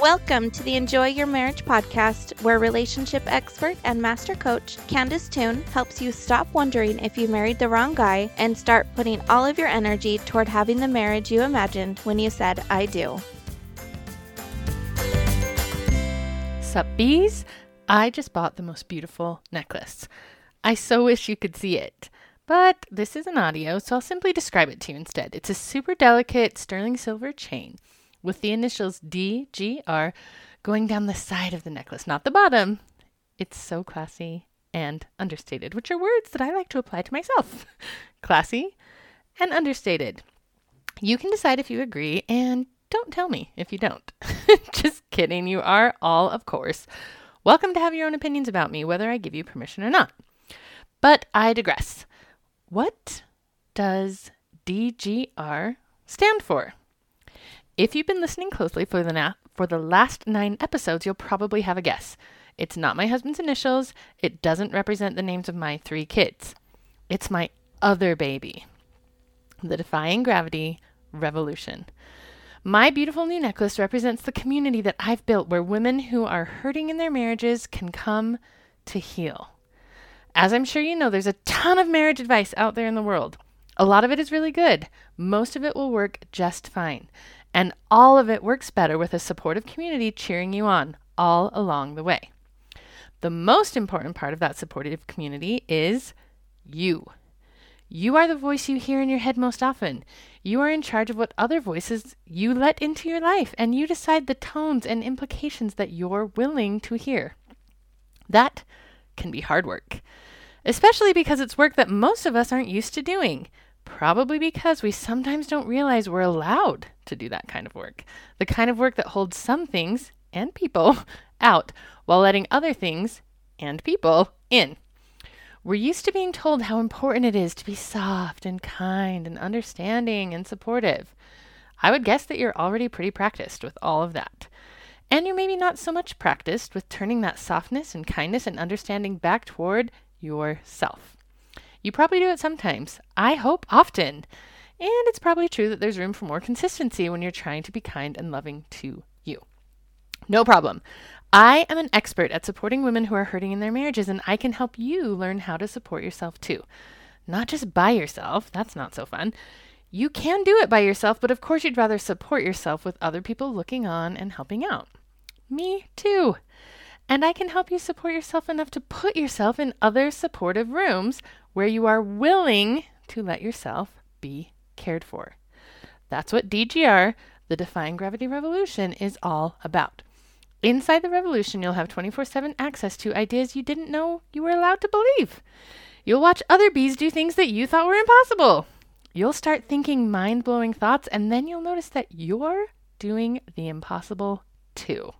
Welcome to the Enjoy Your Marriage podcast, where relationship expert and master coach Candice Toone helps you stop wondering if you married the wrong guy and start putting all of your energy toward having the marriage you imagined when you said, I do. Sup, bees? I just bought the most beautiful necklace. I so wish you could see it. But this is an audio, so I'll simply describe it to you instead. It's a super delicate sterling silver chain with the initials DGR going down the side of the necklace, not the bottom. It's so classy and understated, which are words that I like to apply to myself. classy and understated. You can decide if you agree, and don't tell me if you don't. Just kidding. You are all, of course, welcome to have your own opinions about me, whether I give you permission or not. But I digress. What does DGR stand for? If you've been listening closely for the, na- for the last nine episodes, you'll probably have a guess. It's not my husband's initials. It doesn't represent the names of my three kids. It's my other baby, the Defying Gravity Revolution. My beautiful new necklace represents the community that I've built where women who are hurting in their marriages can come to heal. As I'm sure you know, there's a ton of marriage advice out there in the world. A lot of it is really good. Most of it will work just fine. And all of it works better with a supportive community cheering you on all along the way. The most important part of that supportive community is you. You are the voice you hear in your head most often. You are in charge of what other voices you let into your life, and you decide the tones and implications that you're willing to hear. That can be hard work, especially because it's work that most of us aren't used to doing. Probably because we sometimes don't realize we're allowed to do that kind of work. The kind of work that holds some things and people out while letting other things and people in. We're used to being told how important it is to be soft and kind and understanding and supportive. I would guess that you're already pretty practiced with all of that. And you're maybe not so much practiced with turning that softness and kindness and understanding back toward yourself. You probably do it sometimes. I hope often. And it's probably true that there's room for more consistency when you're trying to be kind and loving to you. No problem. I am an expert at supporting women who are hurting in their marriages, and I can help you learn how to support yourself too. Not just by yourself, that's not so fun. You can do it by yourself, but of course, you'd rather support yourself with other people looking on and helping out. Me too. And I can help you support yourself enough to put yourself in other supportive rooms where you are willing to let yourself be cared for. That's what DGR, the Defying Gravity Revolution, is all about. Inside the revolution, you'll have 24 7 access to ideas you didn't know you were allowed to believe. You'll watch other bees do things that you thought were impossible. You'll start thinking mind blowing thoughts, and then you'll notice that you're doing the impossible too.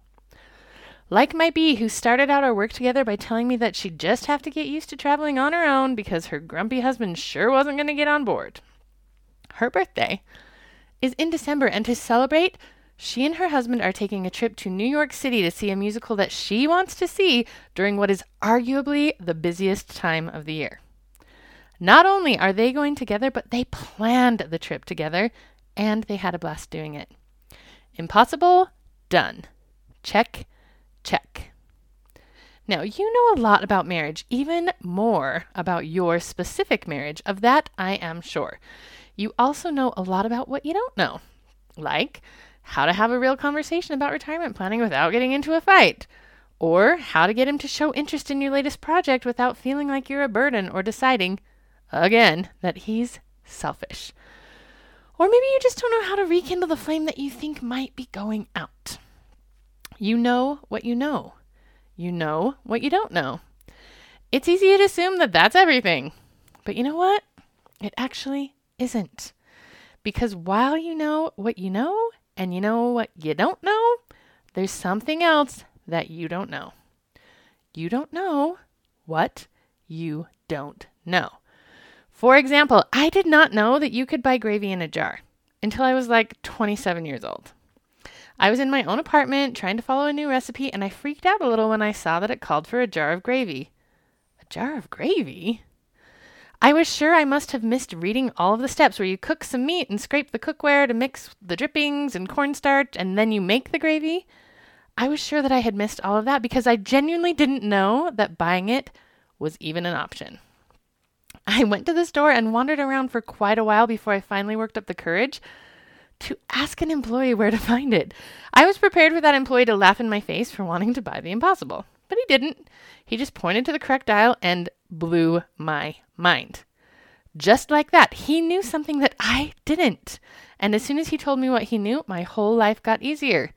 Like my bee, who started out our work together by telling me that she'd just have to get used to traveling on her own because her grumpy husband sure wasn't going to get on board. Her birthday is in December, and to celebrate, she and her husband are taking a trip to New York City to see a musical that she wants to see during what is arguably the busiest time of the year. Not only are they going together, but they planned the trip together and they had a blast doing it. Impossible? Done. Check Check. Now, you know a lot about marriage, even more about your specific marriage. Of that, I am sure. You also know a lot about what you don't know, like how to have a real conversation about retirement planning without getting into a fight, or how to get him to show interest in your latest project without feeling like you're a burden or deciding, again, that he's selfish. Or maybe you just don't know how to rekindle the flame that you think might be going out. You know what you know. You know what you don't know. It's easy to assume that that's everything. But you know what? It actually isn't. Because while you know what you know and you know what you don't know, there's something else that you don't know. You don't know what you don't know. For example, I did not know that you could buy gravy in a jar until I was like 27 years old. I was in my own apartment trying to follow a new recipe, and I freaked out a little when I saw that it called for a jar of gravy. A jar of gravy? I was sure I must have missed reading all of the steps where you cook some meat and scrape the cookware to mix the drippings and cornstarch, and then you make the gravy. I was sure that I had missed all of that because I genuinely didn't know that buying it was even an option. I went to the store and wandered around for quite a while before I finally worked up the courage to ask an employee where to find it. I was prepared for that employee to laugh in my face for wanting to buy the impossible, but he didn't. He just pointed to the correct aisle and blew my mind. Just like that, he knew something that I didn't. And as soon as he told me what he knew, my whole life got easier.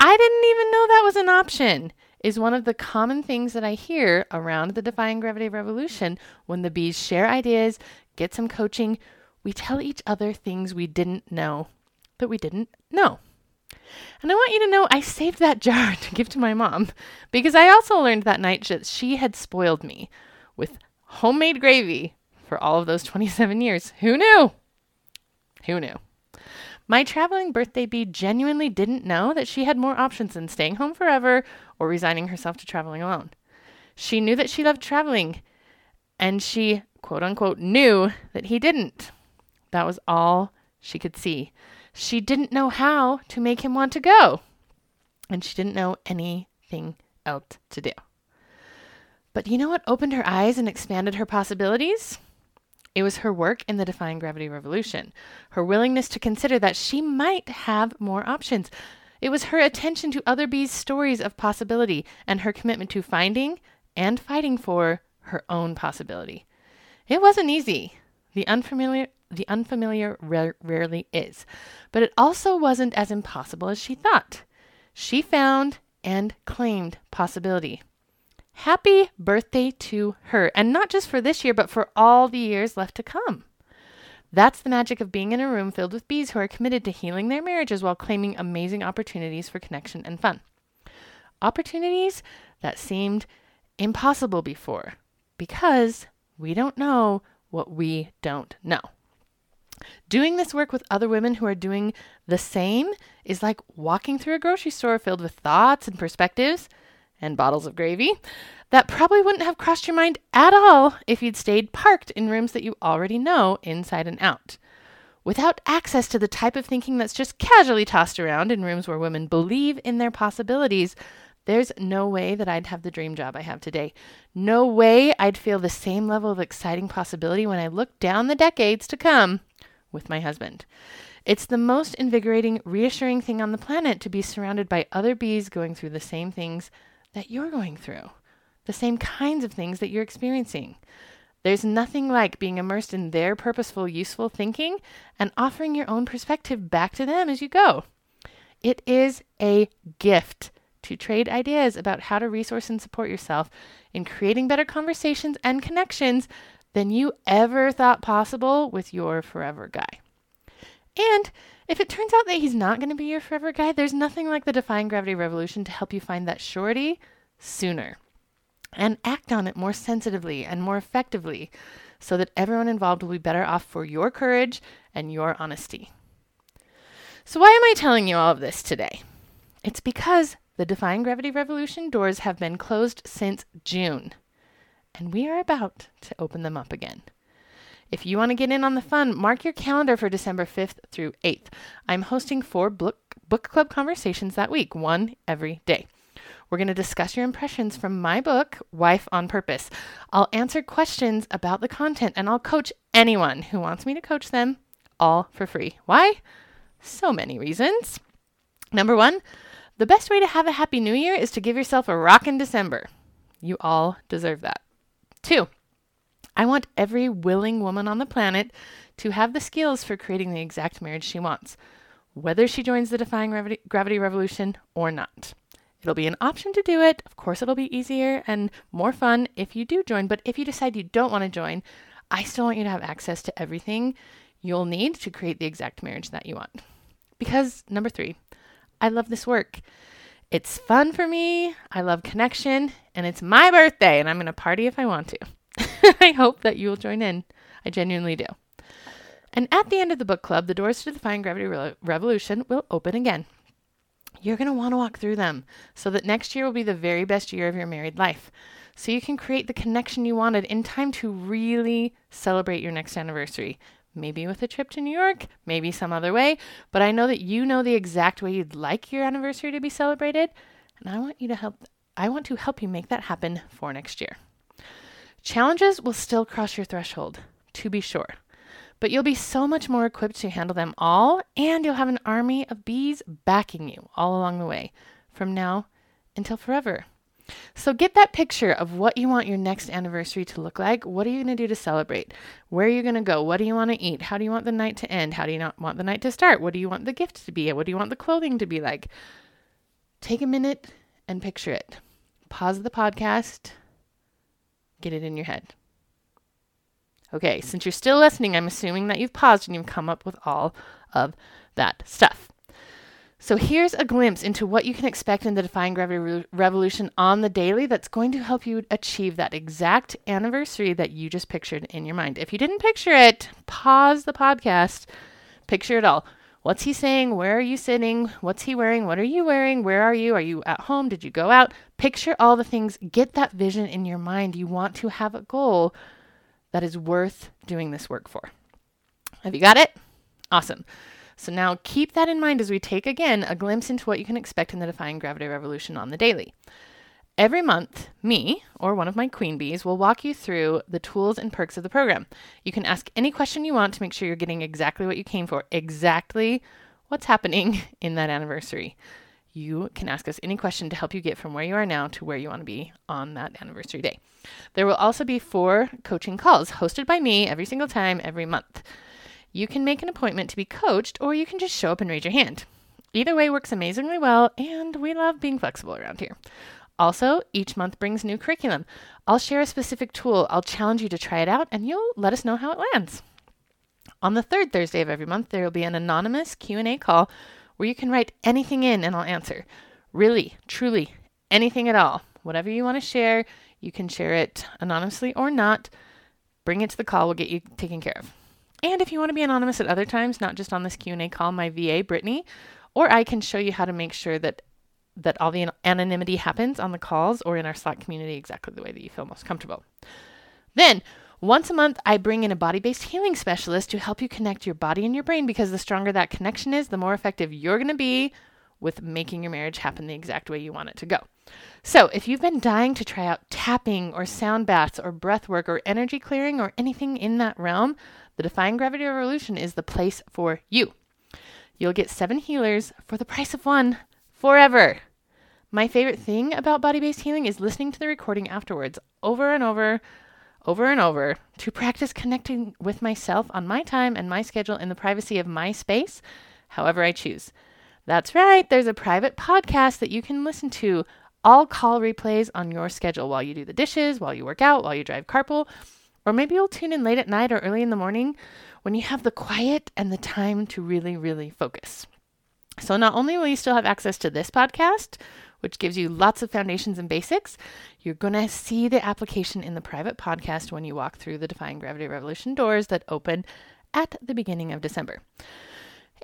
I didn't even know that was an option, is one of the common things that I hear around the Defying Gravity Revolution when the bees share ideas, get some coaching. We tell each other things we didn't know that we didn't know. And I want you to know I saved that jar to give to my mom because I also learned that night that she had spoiled me with homemade gravy for all of those 27 years. Who knew? Who knew? My traveling birthday bee genuinely didn't know that she had more options than staying home forever or resigning herself to traveling alone. She knew that she loved traveling, and she, quote unquote, knew that he didn't. That was all she could see. She didn't know how to make him want to go, and she didn't know anything else to do. But you know what opened her eyes and expanded her possibilities? It was her work in the Defying Gravity Revolution, her willingness to consider that she might have more options. It was her attention to other bees' stories of possibility and her commitment to finding and fighting for her own possibility. It wasn't easy. The unfamiliar the unfamiliar rarely is, but it also wasn't as impossible as she thought. She found and claimed possibility. Happy birthday to her, and not just for this year, but for all the years left to come. That's the magic of being in a room filled with bees who are committed to healing their marriages while claiming amazing opportunities for connection and fun. Opportunities that seemed impossible before because we don't know what we don't know. Doing this work with other women who are doing the same is like walking through a grocery store filled with thoughts and perspectives and bottles of gravy that probably wouldn't have crossed your mind at all if you'd stayed parked in rooms that you already know inside and out. Without access to the type of thinking that's just casually tossed around in rooms where women believe in their possibilities, there's no way that I'd have the dream job I have today. No way I'd feel the same level of exciting possibility when I look down the decades to come with my husband. It's the most invigorating, reassuring thing on the planet to be surrounded by other bees going through the same things that you're going through, the same kinds of things that you're experiencing. There's nothing like being immersed in their purposeful, useful thinking and offering your own perspective back to them as you go. It is a gift to trade ideas about how to resource and support yourself in creating better conversations and connections than you ever thought possible with your forever guy. And if it turns out that he's not going to be your forever guy, there's nothing like the Defying Gravity Revolution to help you find that surety sooner and act on it more sensitively and more effectively so that everyone involved will be better off for your courage and your honesty. So, why am I telling you all of this today? It's because the Defying Gravity Revolution doors have been closed since June and we are about to open them up again. If you want to get in on the fun, mark your calendar for December 5th through 8th. I'm hosting four book, book club conversations that week, one every day. We're going to discuss your impressions from my book, Wife on Purpose. I'll answer questions about the content and I'll coach anyone who wants me to coach them all for free. Why? So many reasons. Number one, the best way to have a happy new year is to give yourself a rockin' December. You all deserve that. Two, I want every willing woman on the planet to have the skills for creating the exact marriage she wants, whether she joins the Defying Gravity, Gravity Revolution or not. It'll be an option to do it. Of course, it'll be easier and more fun if you do join. But if you decide you don't want to join, I still want you to have access to everything you'll need to create the exact marriage that you want. Because, number three, I love this work. It's fun for me. I love connection, and it's my birthday, and I'm going to party if I want to. I hope that you will join in. I genuinely do. And at the end of the book club, the doors to the Defying Gravity Re- Revolution will open again. You're going to want to walk through them so that next year will be the very best year of your married life. So you can create the connection you wanted in time to really celebrate your next anniversary. Maybe with a trip to New York, maybe some other way, but I know that you know the exact way you'd like your anniversary to be celebrated, and I want you to help I want to help you make that happen for next year. Challenges will still cross your threshold, to be sure, but you'll be so much more equipped to handle them all, and you'll have an army of bees backing you all along the way, from now until forever. So get that picture of what you want your next anniversary to look like. What are you going to do to celebrate? Where are you going to go? What do you want to eat? How do you want the night to end? How do you not want the night to start? What do you want the gift to be? What do you want the clothing to be like? Take a minute and picture it. Pause the podcast. Get it in your head. Okay, since you're still listening, I'm assuming that you've paused and you've come up with all of that stuff. So here's a glimpse into what you can expect in the Defying Gravity Re- Revolution on the daily that's going to help you achieve that exact anniversary that you just pictured in your mind. If you didn't picture it, pause the podcast, picture it all. What's he saying? Where are you sitting? What's he wearing? What are you wearing? Where are you? Are you at home? Did you go out? Picture all the things. Get that vision in your mind. You want to have a goal that is worth doing this work for. Have you got it? Awesome. So now keep that in mind as we take again a glimpse into what you can expect in the Defying Gravity Revolution on the daily. Every month, me or one of my queen bees will walk you through the tools and perks of the program. You can ask any question you want to make sure you're getting exactly what you came for, exactly what's happening in that anniversary. You can ask us any question to help you get from where you are now to where you want to be on that anniversary day. There will also be four coaching calls hosted by me every single time, every month. You can make an appointment to be coached, or you can just show up and raise your hand. Either way works amazingly well, and we love being flexible around here. Also, each month brings new curriculum. I'll share a specific tool, I'll challenge you to try it out, and you'll let us know how it lands. On the third Thursday of every month, there will be an anonymous Q&A call where you can write anything in and I'll answer. Really, truly, anything at all. Whatever you want to share, you can share it anonymously or not. Bring it to the call, we'll get you taken care of. And if you want to be anonymous at other times, not just on this Q&A call, my VA, Brittany, or I can show you how to make sure that that all the anonymity happens on the calls or in our Slack community exactly the way that you feel most comfortable. Then, once a month, I bring in a body based healing specialist to help you connect your body and your brain because the stronger that connection is, the more effective you're going to be with making your marriage happen the exact way you want it to go. So, if you've been dying to try out tapping or sound baths or breath work or energy clearing or anything in that realm, the Defying Gravity Revolution is the place for you. You'll get seven healers for the price of one forever. My favorite thing about body based healing is listening to the recording afterwards over and over, over and over to practice connecting with myself on my time and my schedule in the privacy of my space, however I choose. That's right, there's a private podcast that you can listen to, all call replays on your schedule while you do the dishes, while you work out, while you drive carpool, or maybe you'll tune in late at night or early in the morning when you have the quiet and the time to really, really focus. So, not only will you still have access to this podcast, which gives you lots of foundations and basics, you're going to see the application in the private podcast when you walk through the Defying Gravity Revolution doors that open at the beginning of December.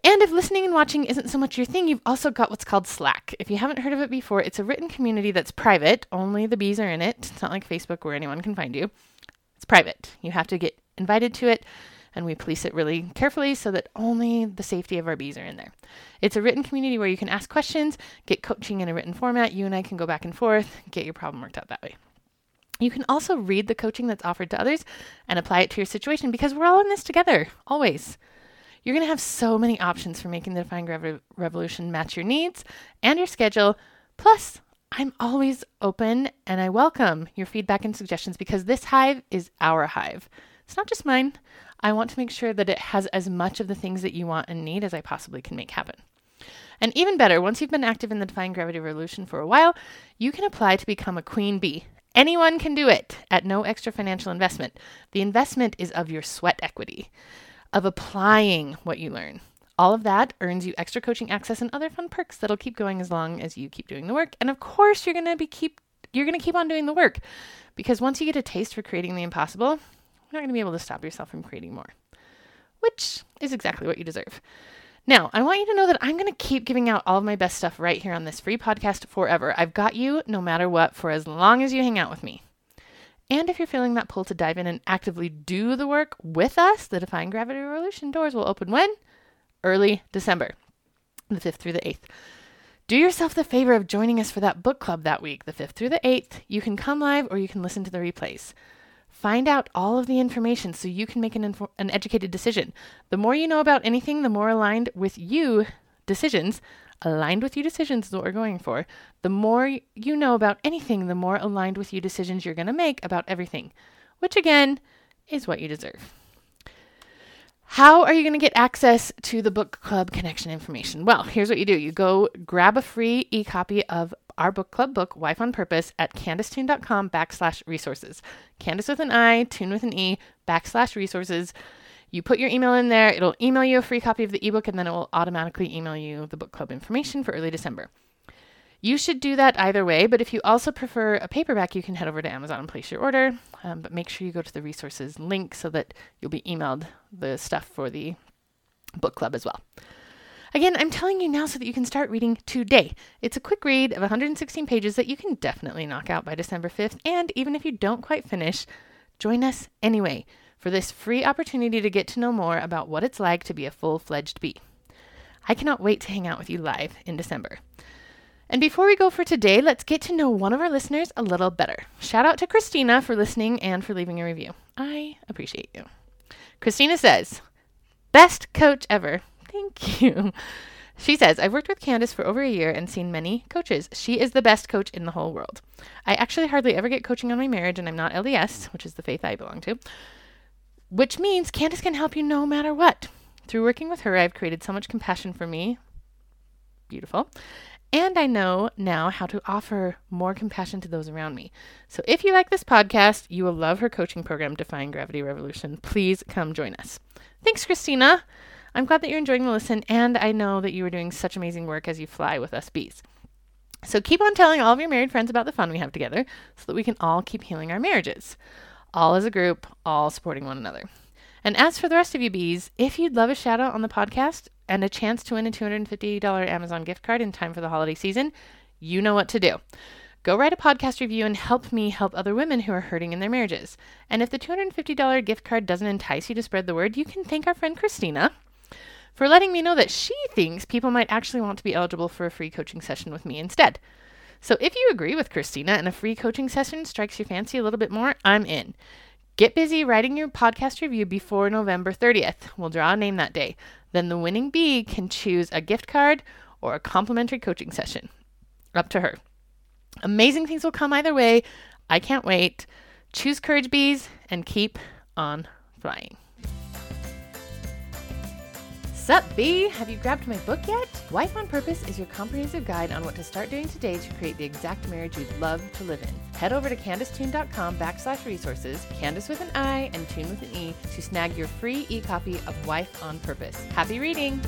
And if listening and watching isn't so much your thing, you've also got what's called Slack. If you haven't heard of it before, it's a written community that's private, only the bees are in it. It's not like Facebook where anyone can find you It's private. You have to get invited to it, and we police it really carefully so that only the safety of our bees are in there. It's a written community where you can ask questions, get coaching in a written format. You and I can go back and forth, get your problem worked out that way. You can also read the coaching that's offered to others and apply it to your situation because we're all in this together, always. You're going to have so many options for making the Defying Gravity Revolution match your needs and your schedule. Plus, I'm always open and I welcome your feedback and suggestions because this hive is our hive. It's not just mine. I want to make sure that it has as much of the things that you want and need as I possibly can make happen. And even better, once you've been active in the Defying Gravity Revolution for a while, you can apply to become a queen bee. Anyone can do it at no extra financial investment. The investment is of your sweat equity, of applying what you learn. All of that earns you extra coaching access and other fun perks that'll keep going as long as you keep doing the work. And of course, you're going to be keep you're going to keep on doing the work because once you get a taste for creating the impossible, you're not going to be able to stop yourself from creating more, which is exactly what you deserve. Now, I want you to know that I'm going to keep giving out all of my best stuff right here on this free podcast forever. I've got you no matter what for as long as you hang out with me. And if you're feeling that pull to dive in and actively do the work with us, the Defying Gravity Revolution doors will open when? Early December, the 5th through the 8th. Do yourself the favor of joining us for that book club that week, the 5th through the 8th. You can come live or you can listen to the replays. Find out all of the information so you can make an, an educated decision. The more you know about anything, the more aligned with you decisions, aligned with you decisions is what we're going for. The more you know about anything, the more aligned with you decisions you're going to make about everything, which again is what you deserve. How are you going to get access to the book club connection information? Well, here's what you do you go grab a free e copy of our book club book, Wife on Purpose, at candicetoone.com backslash resources. Candice with an I, Toone with an E, backslash resources. You put your email in there, it'll email you a free copy of the ebook, and then it will automatically email you the book club information for early December. You should do that either way, but if you also prefer a paperback, you can head over to Amazon and place your order. Um, but make sure you go to the resources link so that you'll be emailed the stuff for the book club as well. Again, I'm telling you now so that you can start reading today. It's a quick read of 116 pages that you can definitely knock out by December 5th. And even if you don't quite finish, join us anyway for this free opportunity to get to know more about what it's like to be a full fledged bee. I cannot wait to hang out with you live in December. And before we go for today, let's get to know one of our listeners a little better. Shout out to Christina for listening and for leaving a review. I appreciate you. Christina says, Best coach ever. Thank you. She says, I've worked with Candice for over a year and seen many coaches. She is the best coach in the whole world. I actually hardly ever get coaching on my marriage, and I'm not LDS, which is the faith I belong to, which means Candice can help you no matter what. Through working with her, I've created so much compassion for me. Beautiful. And I know now how to offer more compassion to those around me. So if you like this podcast, you will love her coaching program, Defying Gravity Revolution. Please come join us. Thanks, Christina. I'm glad that you're enjoying the listen, and I know that you are doing such amazing work as you fly with us bees. So keep on telling all of your married friends about the fun we have together so that we can all keep healing our marriages. All as a group, all supporting one another. And as for the rest of you bees, if you'd love a shout out on the podcast and a chance to win a $250 Amazon gift card in time for the holiday season, you know what to do. Go write a podcast review and help me help other women who are hurting in their marriages. And if the $250 gift card doesn't entice you to spread the word, you can thank our friend Christina for letting me know that she thinks people might actually want to be eligible for a free coaching session with me instead. So if you agree with Christina and a free coaching session strikes your fancy a little bit more, I'm in. Get busy writing your podcast review before November 30th. We'll draw a name that day. Then the winning bee can choose a gift card or a complimentary coaching session. Up to her. Amazing things will come either way. I can't wait. Choose courage bees and keep on flying. Sup, B? Have you grabbed my book yet? Wife on Purpose is your comprehensive guide on what to start doing today to create the exact marriage you'd love to live in. Head over to candicetoone.com backslash resources, Candice with an I and Toone with an E, to snag your free e-copy of Wife on Purpose. Happy reading!